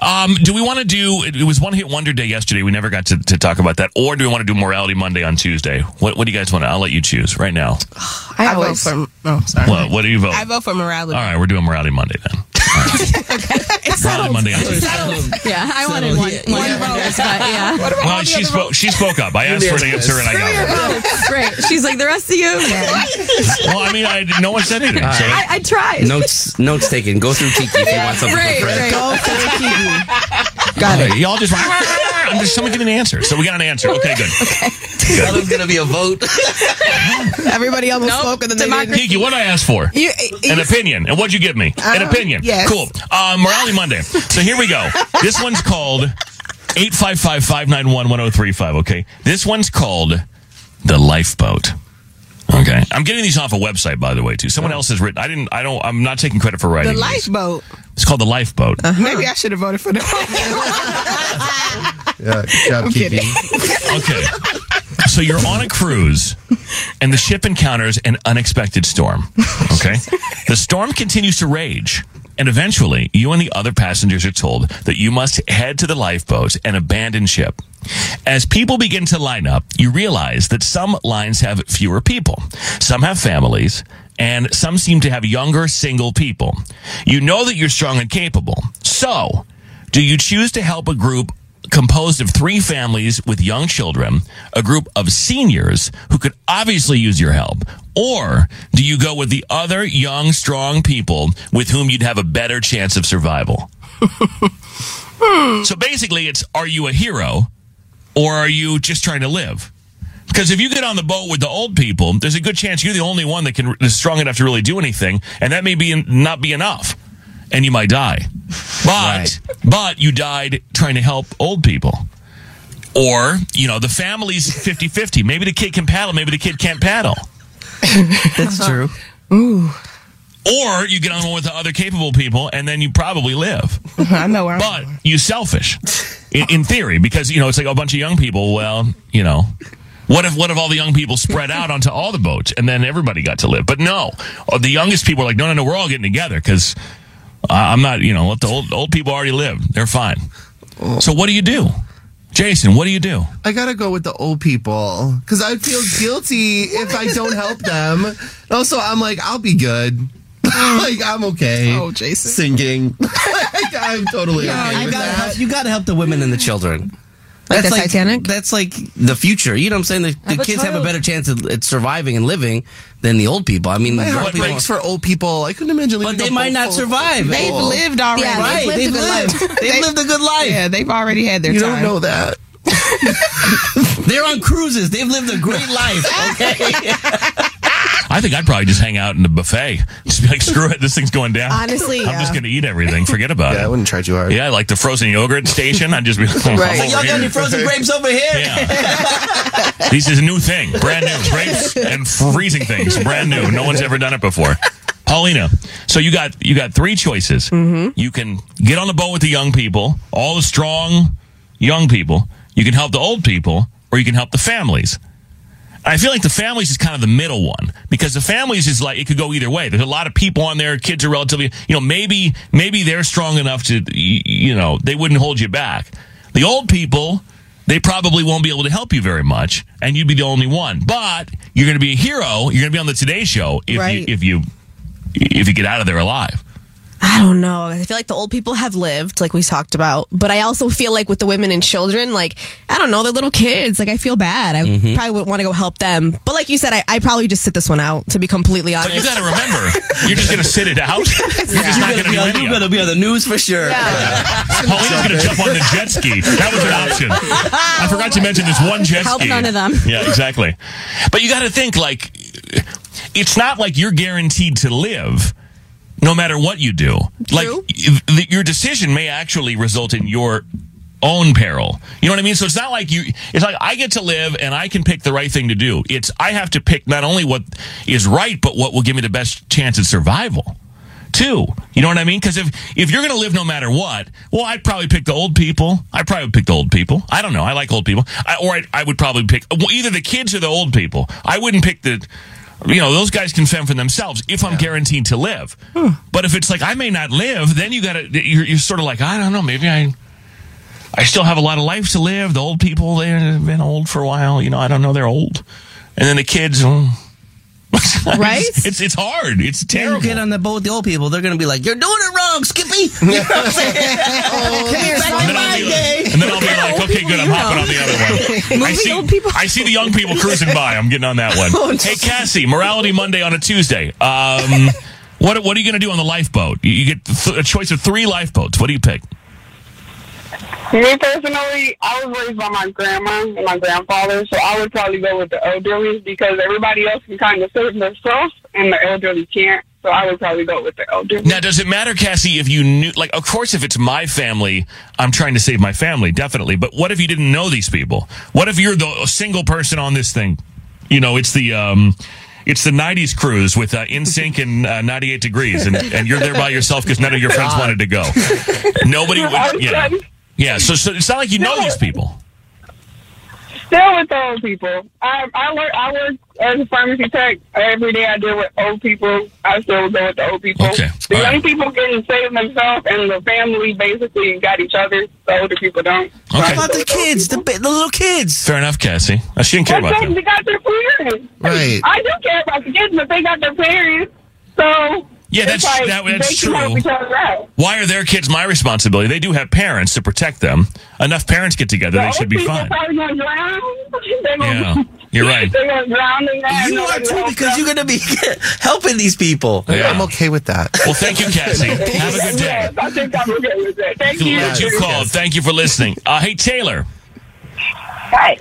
Um, do we want to do? It was one hit wonder day yesterday. We never got to, to talk about that. Or do we want to do Morality Monday on Tuesday? What What do you guys want? to I'll let you choose right now. I, vote for. Oh, sorry. What, what do you vote? I vote for morality. All right, we're doing Morality Monday then. It's Morality Monday on Tuesday. Yeah, I wanted one, one vote, but yeah. Well, she spoke. She spoke up. I asked for an answer, and I got one. Great. She's like the rest of you. Well, I mean, I, no one said anything. So I, I tried. Notes notes taken. Go through Keke if you want something Great, for Fred. great. Go for Keke. Got it. Y'all just. I'm just someone get an answer. So we got an answer. Okay, good. That was gonna be a vote. Everybody almost spoke and then they didn't. Keke, what did I ask for? You, An opinion. And what'd you give me? An Uh, opinion. yes. Cool. Uh, Morality Monday. So here we go. This one's called 855-591-1035, okay? This one's called The Lifeboat. Okay. I'm getting these off a website, by the way, too. Someone oh. else has written. I didn't, I don't, I'm not taking credit for writing The these. lifeboat. It's called The Lifeboat. Uh-huh. Maybe I should have voted for that. Yeah, job, I'm Keke. kidding. Okay. So you're on a cruise and the ship encounters an unexpected storm. Okay. The storm continues to rage. And eventually, you and the other passengers are told that you must head to the lifeboat and abandon ship. As people begin to line up, you realize that some lines have fewer people. Some have families, and some seem to have younger single people. You know that you're strong and capable. So, do you choose to help a group composed of three families with young children, a group of seniors who could obviously use your help? Or do you go with the other young, strong people with whom you'd have a better chance of survival? so basically, it's are you a hero or are you just trying to live? Because if you get on the boat with the old people, there's a good chance you're the only one that can is strong enough to really do anything, and that may be not be enough, and you might die. But but you died trying to help old people. Or, you know, the family's 50-50. Maybe the kid can paddle, maybe the kid can't paddle. That's true. Ooh. Or you get on with the other capable people and then you probably live. I know where I'm But you selfish. In, in theory, because you know, it's like a bunch of young people, well, you know, what if what if all the young people spread out onto all the boats and then everybody got to live? But no, uh, the youngest people are like, no, no, no, we're all getting together because I'm not, you know, let the old old people already live. They're fine. So what do you do, Jason? What do you do? I gotta go with the old people because I feel guilty if I don't help them. Also, I'm like, I'll be good. like I'm okay. Oh, Jason. Singing. Like, I'm totally okay you with gotta that. help. You gotta help the women and the children. Like that's the like Titanic? That's like the future. You know what I'm saying? The, the a kids have a better chance at, at surviving and living than the old people. I mean, My the old people, breaks for old people. I couldn't imagine but they might not survive. They've lived already. Yeah, Right, They've they've lived a lived. good life. They've lived a good life. Yeah, they've already had their You time. don't know that. They're on cruises. They've lived a great life. Okay. I think I'd probably just hang out in the buffet. Just be like, screw it, this thing's going down. Honestly, I'm yeah. just going to eat everything. Forget about it. Yeah, I wouldn't try too hard. Yeah, like the frozen yogurt station. I'd just be like, I'm Right. Y'all got here. any frozen grapes over here? Yeah. this is a new thing, brand new. Grapes and freezing things, brand new. No one's ever done it before. Paulina, so you got you got three choices. Mm-hmm. You can get on the boat with the young people, all the strong young people. You can help the old people, or you can help the families. I feel like the families is kind of the middle one because the families is like it could go either way. There's a lot of people on there. Kids are relatively, you know, maybe maybe they're strong enough to, you know, they wouldn't hold you back. The old people, they probably won't be able to help you very much, and you'd be the only one. But you're going to be a hero. You're going to be on the Today Show if Right. you if you if you get out of there alive. I don't know. I feel like the old people have lived, like we talked about. But I also feel like with the women and children, like, I don't know, they're little kids. Like, I feel bad. I Mm-hmm. probably would want to go help them. But like you said, I, I probably just sit this one out, to be completely honest. But you got to remember, you're just going to sit it out. You're just not going to do You any of it. better be on the news for sure. Paulina's going to jump on the jet ski. That was an option. I forgot to mention this one jet Help ski. Help none of them. Yeah, exactly. But you got to think like it's not like you're guaranteed to live no matter what you do. Like your decision may actually result in your own peril. You know what I mean? So it's not like you it's like I get to live and I can pick the right thing to do. It's I have to pick not only what is right but what will give me the best chance at survival too. You know what I mean? Because if if you're going to live no matter what, well, I'd probably pick the old people. I probably would pick the old people. I don't know. I like old people. I, or I, I would probably pick well, either the kids or the old people. I wouldn't pick the. You know, those guys can fend for themselves if I'm guaranteed to live. But if it's like I may not live, then you got to. You're, you're sort of like I don't know. Maybe I. I still have a lot of life to live. The old people they've been old for a while. You know, I don't know. They're old, and then the kids. oh. Right? it's it's hard. It's Yeah, terrible. You get on the boat with the old people, they're going to be like, "You're doing it wrong, Skippy." You know what I'm saying? Oh, Back And in then, I'll be like, and then I'll be like, okay, good, I'm hopping on the other one. I see, I see the young people cruising by. I'm getting on that one. Hey, Cassie, Morality Monday on a Tuesday. Um, what, what are you going to do on the lifeboat? You, you get th- a choice of three lifeboats. What do you pick? Me personally, I was raised by my grandma and my grandfather, so I would probably go with the elderly because everybody else can kind of save themselves and the elderly can't. So I would probably go with the elderly. Now, does it matter, Cassie, if you knew, like, of course, if it's my family, I'm trying to save my family, definitely. But what if you didn't know these people? What if you're the single person on this thing? You know, it's the, um, it's the 90s cruise with uh, NSYNC and uh, 98 degrees, and, and you're there by yourself because none of your friends wanted to go. Nobody would, yeah. Yeah, so, so it's not like you know these people. Still with the old people. I I work I work as a pharmacy tech. Every day I deal with old people. I still deal with the old people. Okay. The All young right. people can save themselves, and the family basically got each other. The older people don't. So What I about the kids, the, bi- the little kids? Fair enough, Cassie. Uh, she didn't care That's about because them. they got their parents. Right. I do care about the kids, but they got their parents. So Yeah, it's that's- like that- that's they can help true. each other out. Why are their kids my responsibility? They do have parents to protect them. Enough parents get together, they should be fine. Probably gonna drown. They gonna, Yeah, you're right. They're gonna drown. They have You are too because you're going to be helping these people. Yeah. I'm okay with that. Well, thank you, Cassie. Have a good day. Yes, I think I'm okay with that. Thank you. Glad you called. Thank you for listening. Uh, hey, Taylor. Hi.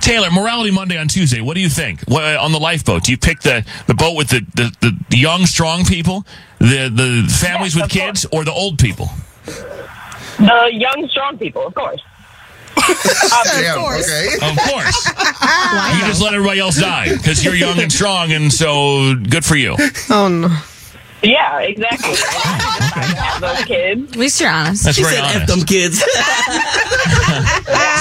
Taylor, Morality Monday on Tuesday. What do you think? What, uh, on the lifeboat, do you pick the, the boat with the, the, the, the young, strong people, the the families with kids, or the old people? The young, strong people, of course. Damn, okay. Of course. You just let everybody else die because you're young and strong, and so good for you. Oh, no. Yeah, exactly. I have those kids. At least you're honest. That's She very said, F honest. them kids.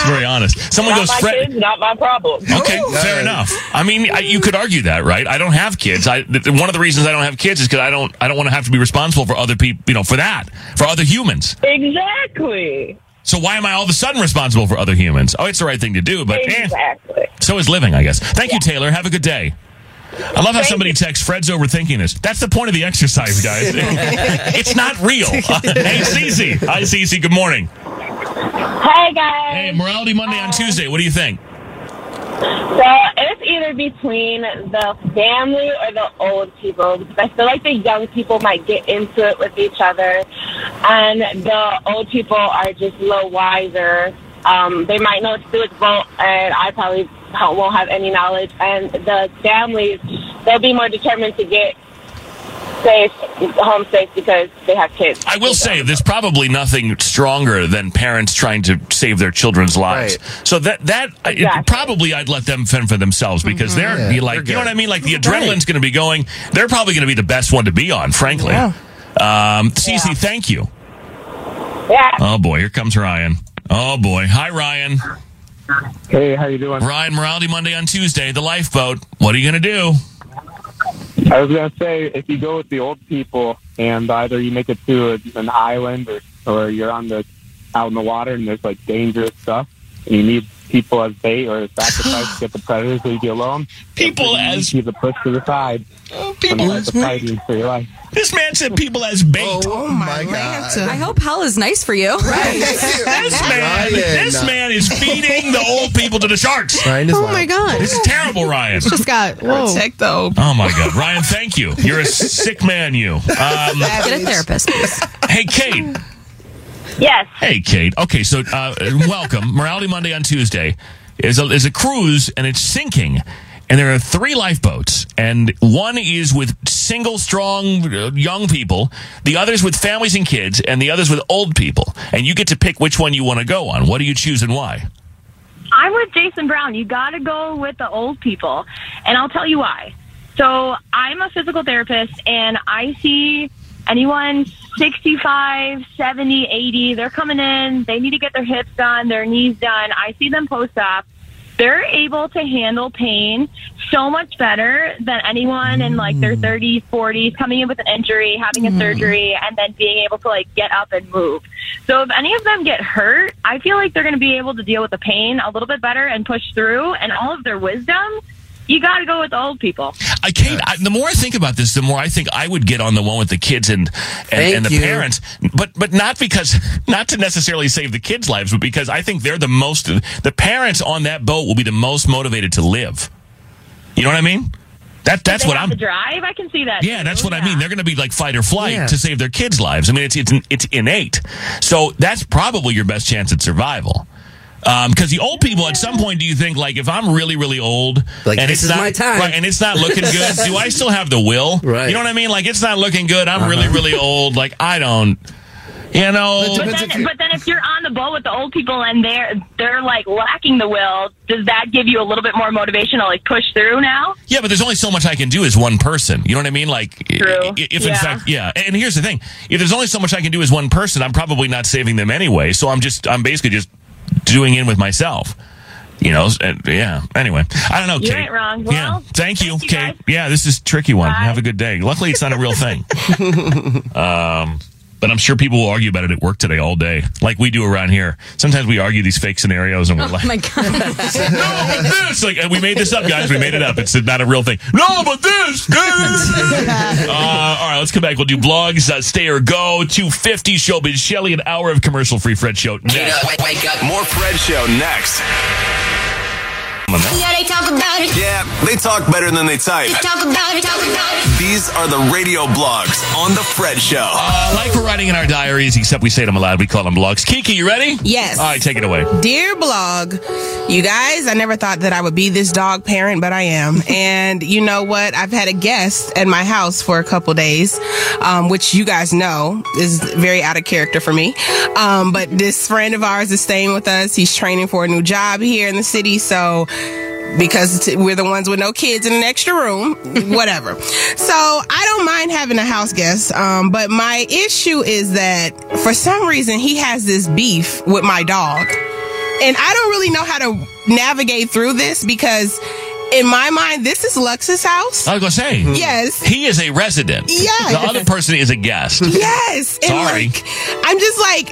That's very honest. Someone Not goes, my Fred. kids, not my problem. Okay, fair enough. I mean, I, you could argue that, right? I don't have kids. I th- one of the reasons I don't have kids is because I don't I don't want to have to be responsible for other people, you know, for that, for other humans. Exactly. So why am I all of a sudden responsible for other humans? Oh, it's the right thing to do, but eh, Exactly. so is living, I guess. Thank you, Taylor. Have a good day. I love how somebody texts Fred's overthinking this. That's the point of the exercise, guys. it's not real. hey, Cece. Hi, Cece. Good morning. Hey guys. Hey, Morality Monday on Tuesday. What do you think? So it's either between the family or the old people because I feel like the young people might get into it with each other, and the old people are just a little wiser. Um, they might know what to do with the vote, and I probably won't have any knowledge. And the families, they'll be more determined to get safe, home safe because they have kids. I will say there's probably nothing stronger than parents trying to save their children's lives. So that that I- it- probably I'd let them fend for themselves because they're Yeah, you like they're you know what I mean. Like the Right. adrenaline's going to be going. They're probably going to be the best one to be on. Frankly, Yeah. um, Cece, thank you. Yeah. Oh boy, here comes Ryan. Oh boy, hi Ryan. Hey, how you doing? Ryan, Morality Monday on Tuesday, the lifeboat. What are you going to do? I was gonna say if you go with the old people and either you make it to a, an island or or you're on the out in the water and there's like dangerous stuff you need people as bait or as sacrifice to get the predators leave you alone. People as you the push to the side. people as fighting for your life. This man said people as bait. Oh, my god! I hope hell is nice for you. This man, Ryan. this man is feeding the old people to the sharks. Ryan is Oh wild. my god. This is terrible, Ryan. Just got whoa. Protect the old. Oh my God, Ryan! Thank you. You're a sick man. You. Um, Get a therapist, please. hey, Kate. Yes. Hey, Kate. Okay, so uh, welcome. Morality Monday on Tuesday is a, is a cruise, and it's sinking. And there are three lifeboats, and one is with single, strong, uh, young people. The others with families and kids, and the others with old people. And you get to pick which one you want to go on. What do you choose and why? I'm with Jason Brown. You got to go with the old people. And I'll tell you why. So I'm a physical therapist and I see anyone 65, 70, 80, they're coming in, they need to get their hips done, their knees done. I see them post op. They're able to handle pain so much better than anyone in like their mm. 30s, 40s coming in with an injury, having a mm. surgery, and then being able to like get up and move. So if any of them get hurt, I feel like they're going to be able to deal with the pain a little bit better and push through. And all of their wisdom, you got to go with the old people. I can't. I, the more I think about this, the more I think I would get on the one with the kids and and, and the you. parents. But but not because not to necessarily save the kids' lives, but because I think they're the most. The parents on that boat will be the most motivated to live. You know what I mean? That that's what I'm. drive. I can see that. Yeah, that's what I mean. They're going to be like fight or flight Yeah. to save their kids' lives. I mean, it's it's it's innate. So that's probably your best chance at survival. Because the old people, at some point, do you think like if I'm really really old, Like, and this it's is not my time. right, and it's not looking good, do I still have the will? Right. You know what I mean? Like it's not looking good. I'm really Uh-huh. really old. Like I don't. You know. But then, but then if you're on the boat with the old people and they're they're like lacking the will, does that give you a little bit more motivation to like push through now? Yeah, but there's only so much I can do as one person. You know what I mean? Like, True. i- if in Yeah. fact, yeah. And here's the thing: if there's only so much I can do as one person, I'm probably not saving them anyway. So I'm just, I'm basically just doing in with myself. You know? yeah. Anyway, I don't know. You Kate. ain't wrong. yeah. Well, Thank you, thank you, Kate. guys. Yeah, this is a tricky one. Have a good day. Luckily, it's not a real thing. um. But I'm sure people will argue about it at work today all day, like we do around here. Sometimes we argue these fake scenarios, and we're like, Oh my god. no, but this, like, we made this up, guys. We made it up. It's not a real thing. No, but this. uh, all right, let's come back. We'll do blogs, uh, stay or go, 250 showbiz, Shelly, an hour of commercial free Fred show. Next. wake up. More Fred Show next. Yeah, they talk about it. Yeah, they talk better than they type. They talk about it. Talk about it. These are the radio blogs on The Fred Show. Uh, like we're writing in our diaries, except we say them aloud. We call them blogs. Keke, you ready? Yes. All right, take it away. Dear blog, you guys, I never thought that I would be this dog parent, but I am. and you know what? I've had a guest at my house for a couple days, um, which you guys know is very out of character for me. Um, but this friend of ours is staying with us. He's training for a new job here in the city. So, because t- we're the ones with no kids in an extra room, whatever. So I don't mind having a house guest, um, but my issue is that for some reason he has this beef with my dog, and I don't really know how to navigate through this because. In my mind, this is Lux's house. I was going to say. Yes. He is a resident. Yes. The other person is a guest. Yes. And Sorry. like, I'm just like,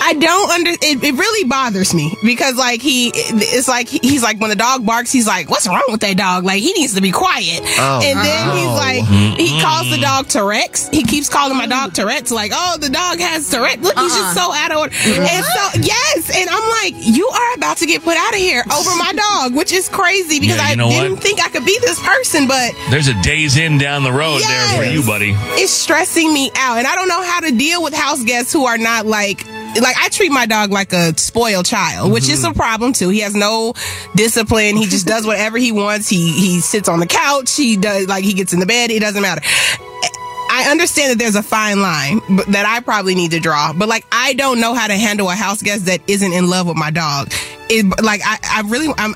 I don't under. It, it really bothers me because like he, it's like he's like when the dog barks, he's like, "What's wrong with that dog? Like he needs to be quiet." Oh, and then no. he's like, he mm-hmm. calls the dog Tourette's. He keeps calling my dog mm-hmm. Tourette's. Like, oh, the dog has Tourette's. Look, he's just uh-huh. so out of order. And so yes, and I'm like, you are about to get put out of here over my dog, which is crazy because Yeah, I didn't what? think I could be this person, but There's a days in down the road there for you, buddy. it's stressing me out and i don't know how to deal with house guests who are not like like i treat my dog like a spoiled child which is mm-hmm. a problem too. He has no discipline. He just does whatever he wants. He he sits on the couch. He does like he gets in the bed. It doesn't matter. I understand that there's a fine line but, that I probably need to draw, but like I don't know how to handle a house guest that isn't in love with my dog. It, like I, I really, I'm,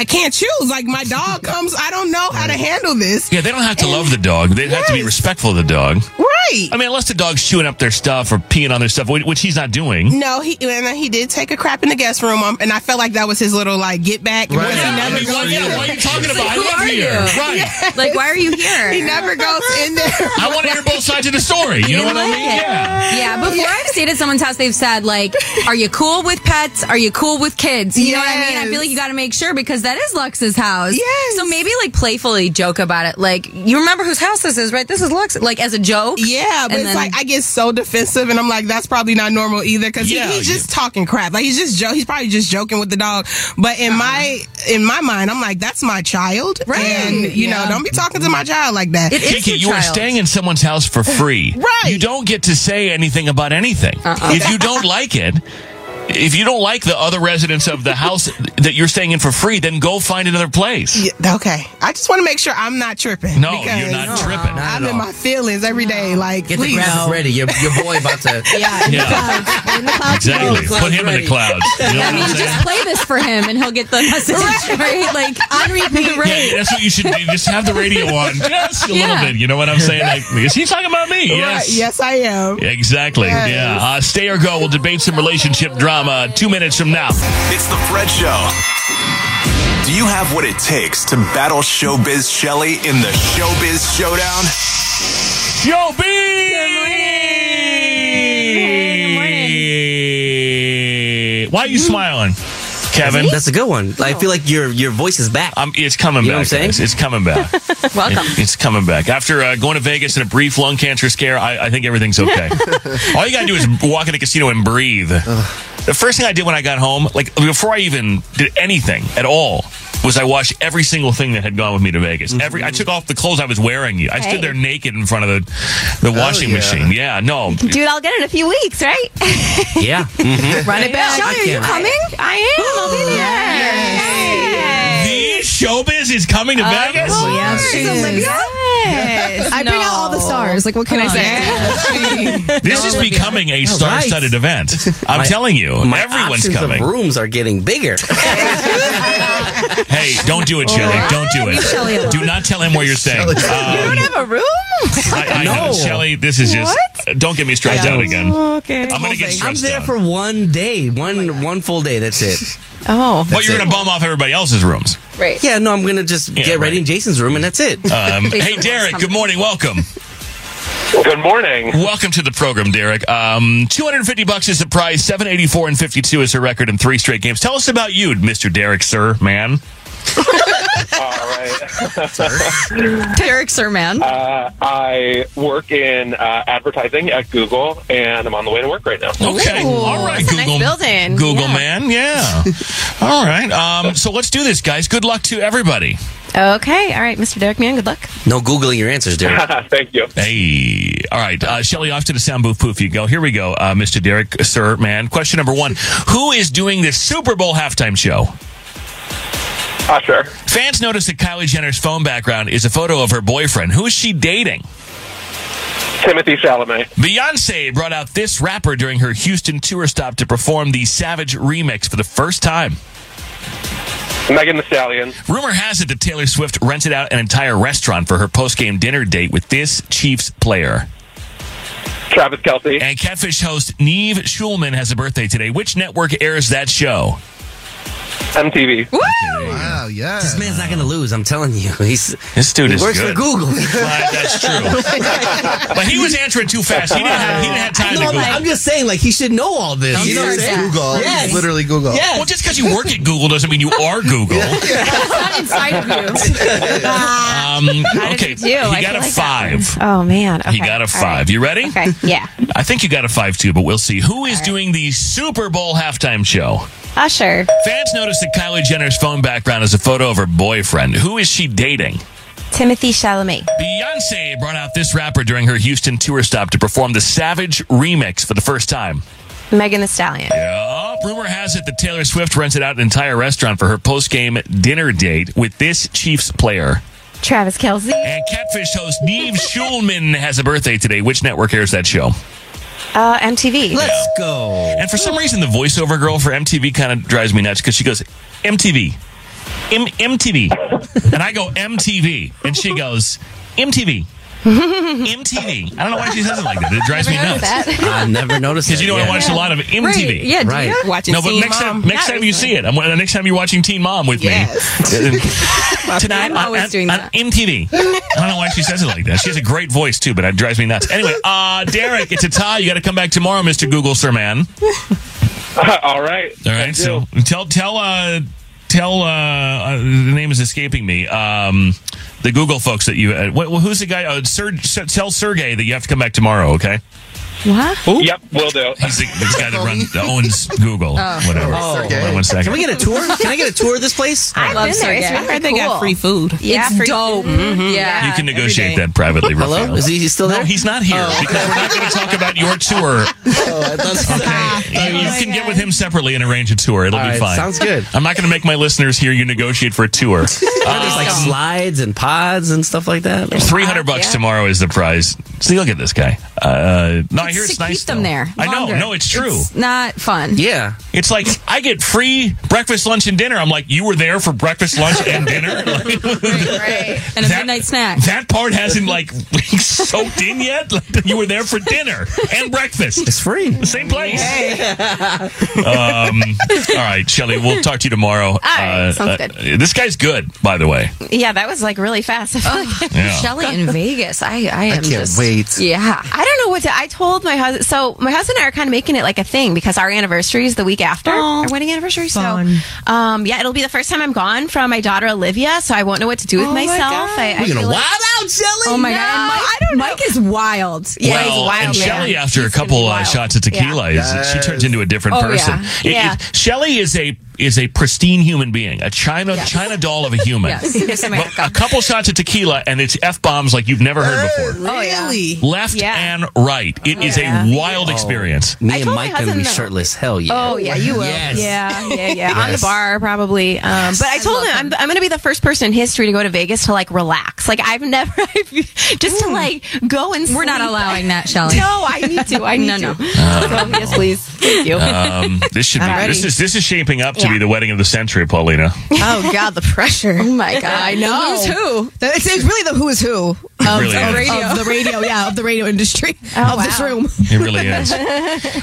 I, I can't choose. Like my dog comes, I don't know how to handle this. Yeah, they don't have to love the dog. They have to be respectful of the dog. Right. I mean, unless the dog's chewing up their stuff or peeing on their stuff, which which he's not doing. No, he and he did take a crap in the guest room, um, and I felt like that was his little like get back. Right. because Yeah, he I mean, goes well, yeah, in what are you talking about? I Who live are here. you? Right. Yeah. Like, why are you here? He never goes in there. I want to hear both sides of the story. You know what I mean? Yeah. Yeah, before I've stayed at someone's house, they've said, like, are you cool with pets? Are you cool with kids? You know what I mean? I feel like you got to make sure because that is Lux's house. Yes. So maybe, like, playfully joke about it. Like, you remember whose house this is, right? This is Lux. Like, as a joke. Yeah, but And it's then- like I get so defensive, and I'm like, that's probably not normal either because Yeah, he, he's just talking crap. Like he's just jo- he's probably just joking with the dog. But in my in my mind, I'm like, that's my child, Right. And you know, don't be talking to my child like that. Keke, you are staying in someone's house for free. Right. You don't get to say anything about anything. Uh-uh. If you don't like it, if you don't like the other residents of the house that you're staying in for free, then go find another place. Yeah, okay, I just want to make sure I'm not tripping. No, you're not tripping. I'm in my feelings every day. Like, Get the please. graphics ready. Your, your boy about to. Yeah, in the Yeah. clouds. In the clouds. Exactly. Clouds Put him in the clouds. You know I mean, just play this for him and he'll get the message, right? Like, on repeat. Yeah, that's what you should do. Just have the radio on just a little bit. You know what I'm saying? Like, is he talking about me? Yes. Right, yes, I am. Exactly. Yes. Yeah. Uh, stay or go. We'll debate some relationship drama two minutes from now. It's the Fred Show. Do you have what it takes to battle Showbiz Shelly in the Showbiz Showdown? Showbiz. Why are you smiling, Kevin? That's a good one. I feel like your your voice is back. Um, it's coming You know back. what I'm saying? guys. It's coming back. Welcome. It- it's coming back. After uh, going to Vegas and a brief lung cancer scare, I, I think everything's okay. All you got to do is walk in a casino and breathe. The first thing I did when I got home, like before I even did anything at all, was I washed every single thing that had gone with me to Vegas. Every I took off the clothes I was wearing. I Hey. stood there naked in front of the the washing yeah. machine. Yeah, no. Dude, I'll get it in a few weeks, right? yeah. Mhm. Run it back. Shelly, are you coming? I am. I'll be there. The showbiz is coming to Vegas. Oh, yes. I bring out all the stars. Like, what can I say? This is becoming a star-studded event. I'm My- telling you, My everyone's coming. Of rooms are getting bigger. Hey, don't do it, Shelly. Don't do it. Do not tell him where you're staying. Um, you don't have a room? I, I know, No. Shelly. This is just. Don't get me stressed out again. Okay. I'm gonna get I'm stressed there out. for one day, one one full day. That's it. Oh. But you're gonna bum off everybody else's rooms. Right. Yeah, no, I'm gonna just Yeah, get ready in Jason's room, and that's it. Um, hey, Derek. Good morning. Welcome. Good morning. Welcome to the program, Derek. Um, 250 bucks is the prize. 784 and 52 is her record in three straight games. Tell us about you, Mr. Derek, sir, man. All right. Derek Sirman. Uh, I work in uh, advertising at Google, and I'm on the way to work right now. Okay. All right, That's a nice Google. building. Google Yeah. man. Yeah. All right. Um, so let's do this, guys. Good luck to everybody. Okay. All right, Mr. Derek Man, good luck. No googling your answers, Derek. Thank you. Hey. All right. Uh, Shelly, off to the sound booth poof you go. Here we go, uh, Mr. Derek, sir, man. Question number one Who is doing the Super Bowl halftime show? Ah, Usher. Fans notice that Kylie Jenner's phone background is a photo of her boyfriend. Who is she dating? Timothée Chalamet. Beyonce brought out this rapper during her Houston tour stop to perform the Savage remix for the first time. Megan Thee Stallion. Rumor has it that Taylor Swift rented out an entire restaurant for her post-game dinner date with this Chiefs player. Travis Kelce. And Catfish host Nev Schulman has a birthday today. Which network airs that show? MTV. Wow, yeah. This man's not going to lose. I'm telling you. He's This dude he is works good. for Google. Right, that's true. but he was answering too fast. He didn't have, he didn't have time to No, Google. I'm just saying, like he should know all this. You know what I'm saying? Google. Yes. It's literally Google. Yes. Well, just because you work at Google doesn't mean you are Google. It's not inside of you. Um, How did okay, he got a like that five. Oh man. Okay. He got a five. right. You ready? Okay. Yeah. I think you got a five too, but we'll see. Who is doing the Super Bowl halftime show? Usher. Fans noticed that Kylie Jenner's phone background is a photo of her boyfriend. Who is she dating? Timothée Chalamet. Beyonce brought out this rapper during her Houston tour stop to perform the Savage remix for the first time. Megan Thee Stallion. Yeah. Rumor has it that Taylor Swift rented out an entire restaurant for her post-game dinner date with this Chiefs player. Travis Kelce. And Catfish host Nev Schulman has a birthday today. Which network airs that show? Uh, MTV. Let's go. And for some reason, the voiceover girl for MTV kind of drives me nuts because she goes, MTV. M- MTV. and I go, MTV. And she goes, MTV. MTV. I don't know why she says it like that. It drives me nuts. I never noticed Because you know that, I yeah. watched a lot of MTV. Right. Yeah, do Right. you? Watching No, but Teen next Mom. time, next time you see it, I'm, next time you're watching Teen Mom with me tonight I'm on, always on- doing on that. MTV. I don't know why she says it like that. She has a great voice too, but it drives me nuts. Anyway, uh, Derek, it's a tie. You got to come back tomorrow, Mr. Google Sir Man. All right. All right, so tell tell uh tell uh, uh the name is escaping me. Um, the Google folks that you uh, wh- who's the guy? Uh, Sir, tell Sergey that you have to come back tomorrow. Okay. What? Yep, will do. He's the, this guy that runs that owns Google. Oh. Whatever. Oh. Hold on one second. Can we get a tour? Can I get a tour of this place? I've love been there. It's Sergey. really I heard they got free food. Yeah, it's free dope. food. Yeah. You can negotiate that privately. Hello? Raphael. Is he still there? No, he's not here because we're not going to talk about your tour. Oh, I thought You, you can get with him separately and arrange a tour. It'll All be right, fine. sounds good. I'm not going to make my listeners hear you negotiate for a tour. Are these like slides and pods and stuff like that? Three hundred bucks tomorrow is the prize. See, look at this guy. Uh, no, I hear It's it's to nice. keep them though. there I know. No, it's true. It's not fun. Yeah. It's like I get free breakfast, lunch, and dinner. I'm like, you were there for breakfast, lunch, and dinner. Like, Right. And a That- midnight snack. that part hasn't like soaked in yet. Like, you were there for dinner and breakfast. It's free. The same place. um, all right, Shelly, we'll talk to you tomorrow. All right, sounds good. this guy's good, by the way. Yeah, that was like really fast. I feel like- Yeah. Shelly in Vegas. I, I am can't just. wait. Yeah. I don't know what to. I told my husband. So my husband and I are kind of making it like a thing because our anniversary is the week after Aw, our wedding anniversary. fun. So, um, yeah, it'll be the first time I'm gone from my daughter Olivia. So I won't know what to do with Oh my myself. God. I, I We're gonna like- wild out, Shelly. Oh my No, God. Mike, I don't know. Mike is wild. Yeah, well, he's wild and. Shelly, after a He's gonna couple uh, shots of tequila, is she turns into a different Oh, person. yeah. It- Yeah. Shelly is a is a pristine human being, a china china doll of a human. Yes. Miss But America. a couple shots of tequila and it's f bombs like you've never heard before. Oh, really? Left Yeah. and right. It is Yeah. a wild experience. Me I and Mike gonna be shirtless. Hell yeah. Oh yeah, you will. Yes. Yeah, yeah, yeah. On the bar probably. Um, but I told him I'm, I'm going to be the first person in history to go to Vegas to like relax. Like I've never just to like go and. We're not allowing that, Shelly. No, I need to. I need No, no. to. So, yes, please. Thank you. Um, this should be I'm this is this is shaping up to Yeah. be the wedding of the century, Paulina. Oh God, the pressure. oh my god. I know. Who's who? It's, it's really the who is who of, really of, is. radio. of the radio. Yeah, of the radio industry Oh, of this room. It really is.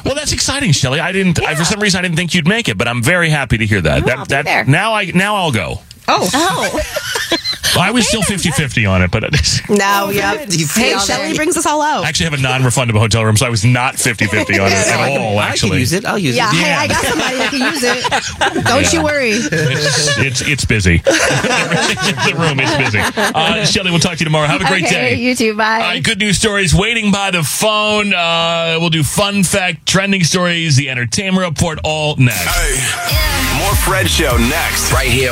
well, that's exciting, Shelly. I didn't. I, for some reason, I didn't think you'd make it, but I'm very happy to hear that. that I'll be that there. now I now I'll go. Oh, Oh. Well, I was still 50-50 on it, but I no, yeah. Hey, all Shelly brings us all out. I actually have a non-refundable hotel room, so I was not 50-50 on it at all. I can Actually, use it. I'll use yeah, it. hey, I got somebody that can use it. Don't Yeah. you worry. It's, it's it's busy. the room is busy. Uh, Shelly, we'll talk to you tomorrow. Have a great okay, day. You too. Bye. All right, good news stories waiting by the phone. Uh, we'll do fun fact, trending stories, the entertainment report, all next. Hey, more Fred Show next. Right here.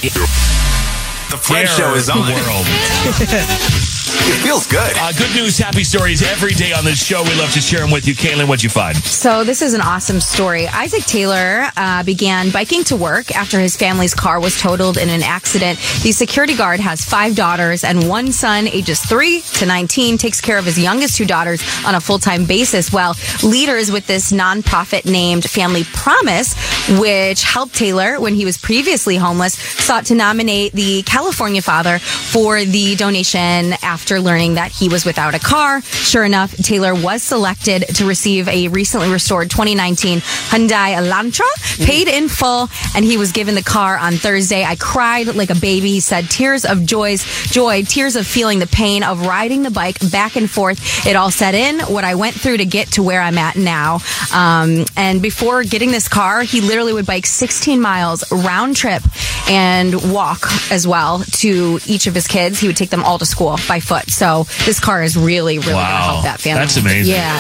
The Fred Show is on. world. It feels good. Uh, good news, happy stories every day on this show. We love to share them with you. Kaelin, what'd you find? So this is an awesome story. Isaac Taylor uh, began biking to work after his family's car was totaled in an accident. The security guard has five daughters and one son, ages three to 19, takes care of his youngest two daughters on a full-time basis. While leaders with this nonprofit named Family Promise which helped Taylor when he was previously homeless, sought to nominate the California father for the donation after learning that he was without a car. Sure enough, Taylor was selected to receive a recently restored 2019 Hyundai Elantra, paid in full, and he was given the car on Thursday. I cried like a baby. He said, tears of joys, joy, tears of feeling the pain of riding the bike back and forth. It all set in what I went through to get to where I'm at now. Um, and before getting this car, he literally would bike 16 miles round trip and walk as well to each of his kids. He would take them all to school by foot. So this car is really, really going to help that family. That's amazing. Yeah.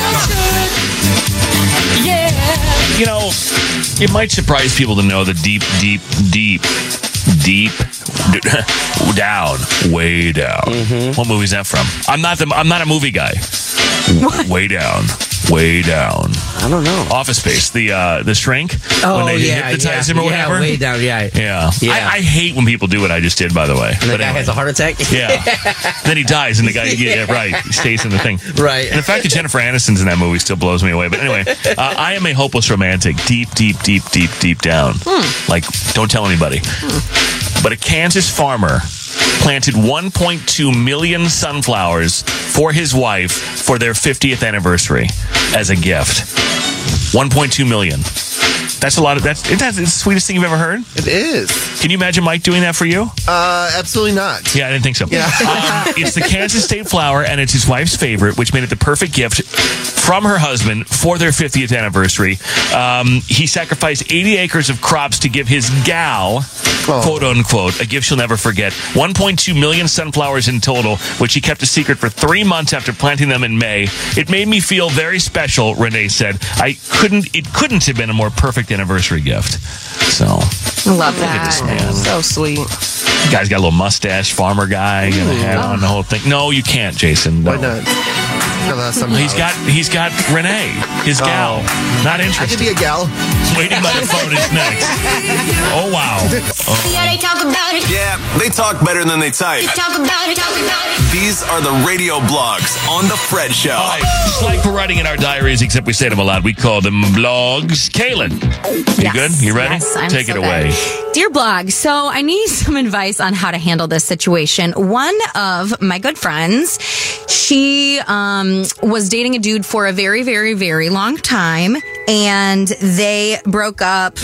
You know, it might surprise people to know the deep, deep, deep, deep down, way down. Mm-hmm. What movie is that from? I'm not the. I'm not a movie guy. Way down, way down. I don't know. Office Space, the uh, the shrink Oh, when they yeah, hypnotize yeah, him or yeah, whatever. way down, yeah. yeah. Yeah. I, I hate when people do what I just did. By the way, And the guy has a heart attack. yeah. then he dies, and the guy, yeah, right, he stays in the thing. Right. And the fact that Jennifer Aniston's in that movie still blows me away. But anyway, uh, I am a hopeless romantic, deep, deep, deep, deep, deep down. Like, don't tell anybody. But a Kansas farmer planted 1.2 million sunflowers for his wife for their 50th anniversary as a gift. 1.2 million. That's a lot of that's the sweetest thing you've ever heard? It is. Can you imagine Mike doing that for you? Uh, absolutely not. Yeah, I didn't think so. Yeah. Um, it's the Kansas State flower, and it's his wife's favorite, which made it the perfect gift from her husband for their 50th anniversary. Um, he sacrificed 80 acres of crops to give his gal, quote unquote, a gift she'll never forget. 1.2 million sunflowers in total, which he kept a secret for three months after planting them in May. It made me feel very special, Renee said. I couldn't, it couldn't have been a more perfect anniversary gift. So, Love look at this man. So sweet. Guy's got a little mustache, farmer guy, got a hat on, the whole thing. No, you can't, Jason. No. Why not? Well, that's He's got he's got Renee, his gal. Not I interested. could be a gal. Waiting by the phone is next. Oh wow. Oh. Yeah, they talk about it. Yeah, they talk better than they type. They talk about it. Talk about it. These are the radio blogs on The Fred Show. All right, just like we're writing in our diaries, except we say them aloud. We call them blogs. Kaelin, you Yes, good? You ready? yes, I'm Take so it good. away. Dear blog, so I need some advice on how to handle this situation. One of my good friends, she um, was dating a dude for a very, very, very long time, and they broke up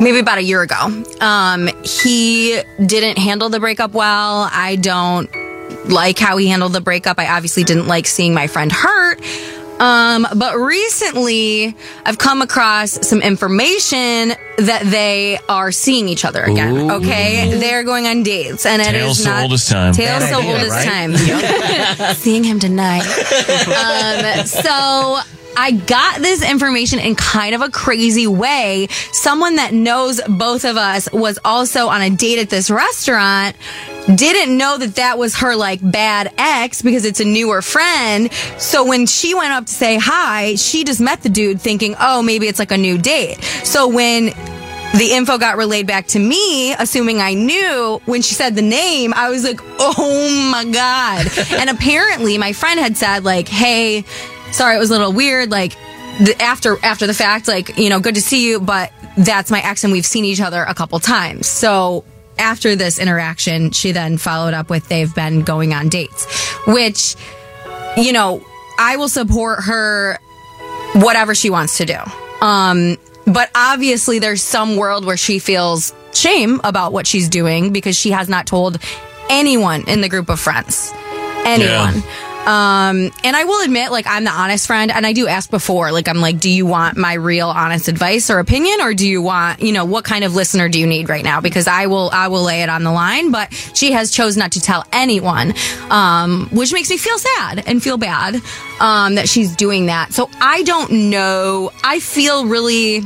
maybe about a year ago. Um, he didn't handle the breakup well. I don't like how he handled the breakup. I obviously didn't like seeing my friend hurt. Um, but recently I've come across some information that they are seeing each other again. Ooh. Okay. They're going on dates and it Tales is so not old as time. Tales Bad so idea, old as right? time. Seeing him tonight. um, so I got this information in kind of a crazy way. Someone that knows both of us was also on a date at this restaurant. Didn't know that that was her like bad ex because it's a newer friend. So when she went up to say hi, she just met the dude thinking, oh, maybe it's like a new date. So when the info got relayed back to me, assuming I knew when she said the name, I was like, oh my God. and apparently my friend had said like, hey, sorry, it was a little weird. Like the, after, after the fact, like, you know, good to see you, but that's my ex and we've seen each other a couple times. So after this interaction, she then followed up with they've been going on dates, which, you know, I will support her whatever she wants to do. Um, but obviously, there's some world where she feels shame about what she's doing because she has not told anyone in the group of friends. Anyone. Um, and I will admit, like, I'm the honest friend, and I do ask before, like, I'm like, do you want my real honest advice or opinion, or do you want, you know, what kind of listener do you need right now? Because I will, I will lay it on the line, but she has chose not to tell anyone, um, which makes me feel sad and feel bad, um, that she's doing that. So I don't know. I feel really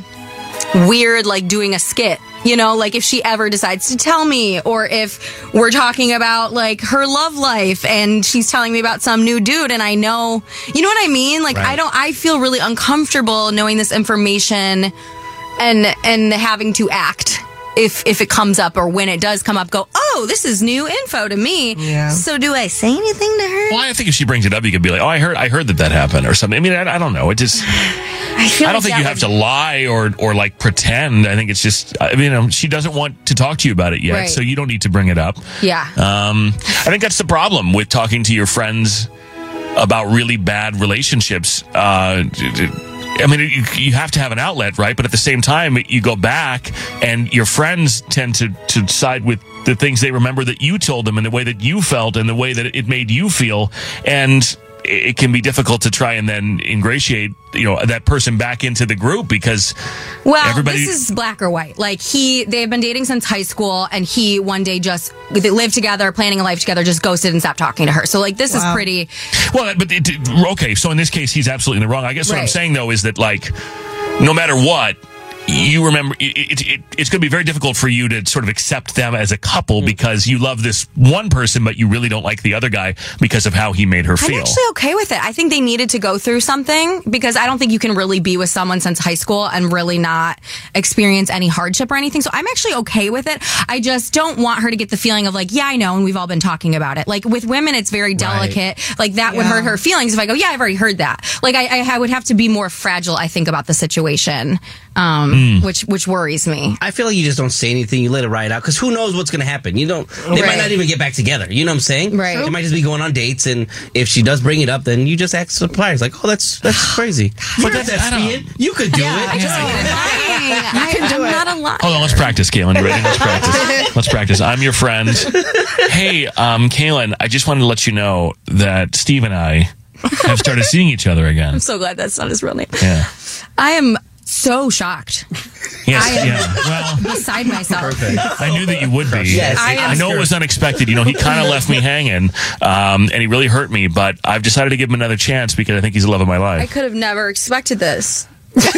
weird, like doing a skit. You know, like if she ever decides to tell me, or if we're talking about like her love life and she's telling me about some new dude and I know, you know what I mean? Like I don't, I feel really uncomfortable knowing this information and, and having to act if, if it comes up or when it does come up, go, oh, this is new info to me. Yeah. So do I say anything to her? Well, I think if she brings it up, you could be like, "Oh, I heard, I heard that that happened," or something. I mean, I, I don't know. It just, I feel I don't like think that you would- have to lie or or like pretend. I think it's just I mean, you know, she doesn't want to talk to you about it yet, Right. so you don't need to bring it up. Yeah. Um, I think that's the problem with talking to your friends about really bad relationships. Uh, I mean, you, you have to have an outlet, right? But at the same time, you go back and your friends tend to, to side with the things they remember that you told them and the way that you felt and the way that it made you feel. And it it can be difficult to try and then ingratiate, you know, that person back into the group because Well, everybody. this is black or white. Like he, they've been dating since high school, and he one day just they lived together, planning a life together, just ghosted and stopped talking to her. So like this is pretty. Well, but it, okay, so in this case, he's absolutely in the wrong. I guess what I'm saying though is that like, no matter what, you remember it, it, it, it's going to be very difficult for you to sort of accept them as a Mm. couple because you love this one person, but you really don't like the other guy because of how he made her feel. I'm actually okay with it. I think they needed to go through something because I don't think you can really be with someone since high school and really not experience any hardship or anything. So I'm actually okay with it. I just don't want her to get the feeling of like, yeah, I know, and we've all been talking about it. Like with women, it's very delicate. Like that would hurt her feelings if I go, yeah, I've already heard that. Like I, I would have to be more fragile, I think, about the situation, um, Mm. which which worries me. I feel like you just don't say anything. You let it ride out because who knows what's going to happen. You don't. They might not even get back together. You know what I'm saying? Right. They might just be going on dates, and if she does bring it up, then you just act surprised, like, "Oh, that's that's crazy." But that's I don't- You could do Yeah, it. I just I, I'm not a lot. Hold on, let's practice, Kaelin. You ready? Let's practice. Let's practice. I'm your friend. Hey, um, Kaelin, I just wanted to let you know that Steve and I have started seeing each other again. I'm so glad that's not his real name. Yeah. I am so shocked. Yes, I am yeah. Well, beside myself. I knew that you would be. Yes. I I know it was unexpected. You know, he kind of left me hanging, um, and he really hurt me. But I've decided to give him another chance because I think he's the love of my life. I could have never expected this.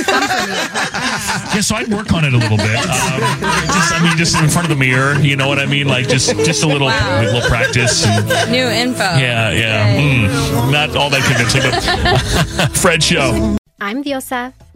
Yeah, so I'd work on it a little bit. Um, just, I mean, just in front of the mirror. You know what I mean? Like just, just a little, a little practice. and- New info. yeah, yeah. Mm, not all that convincing, but Fred show. I'm Diosa.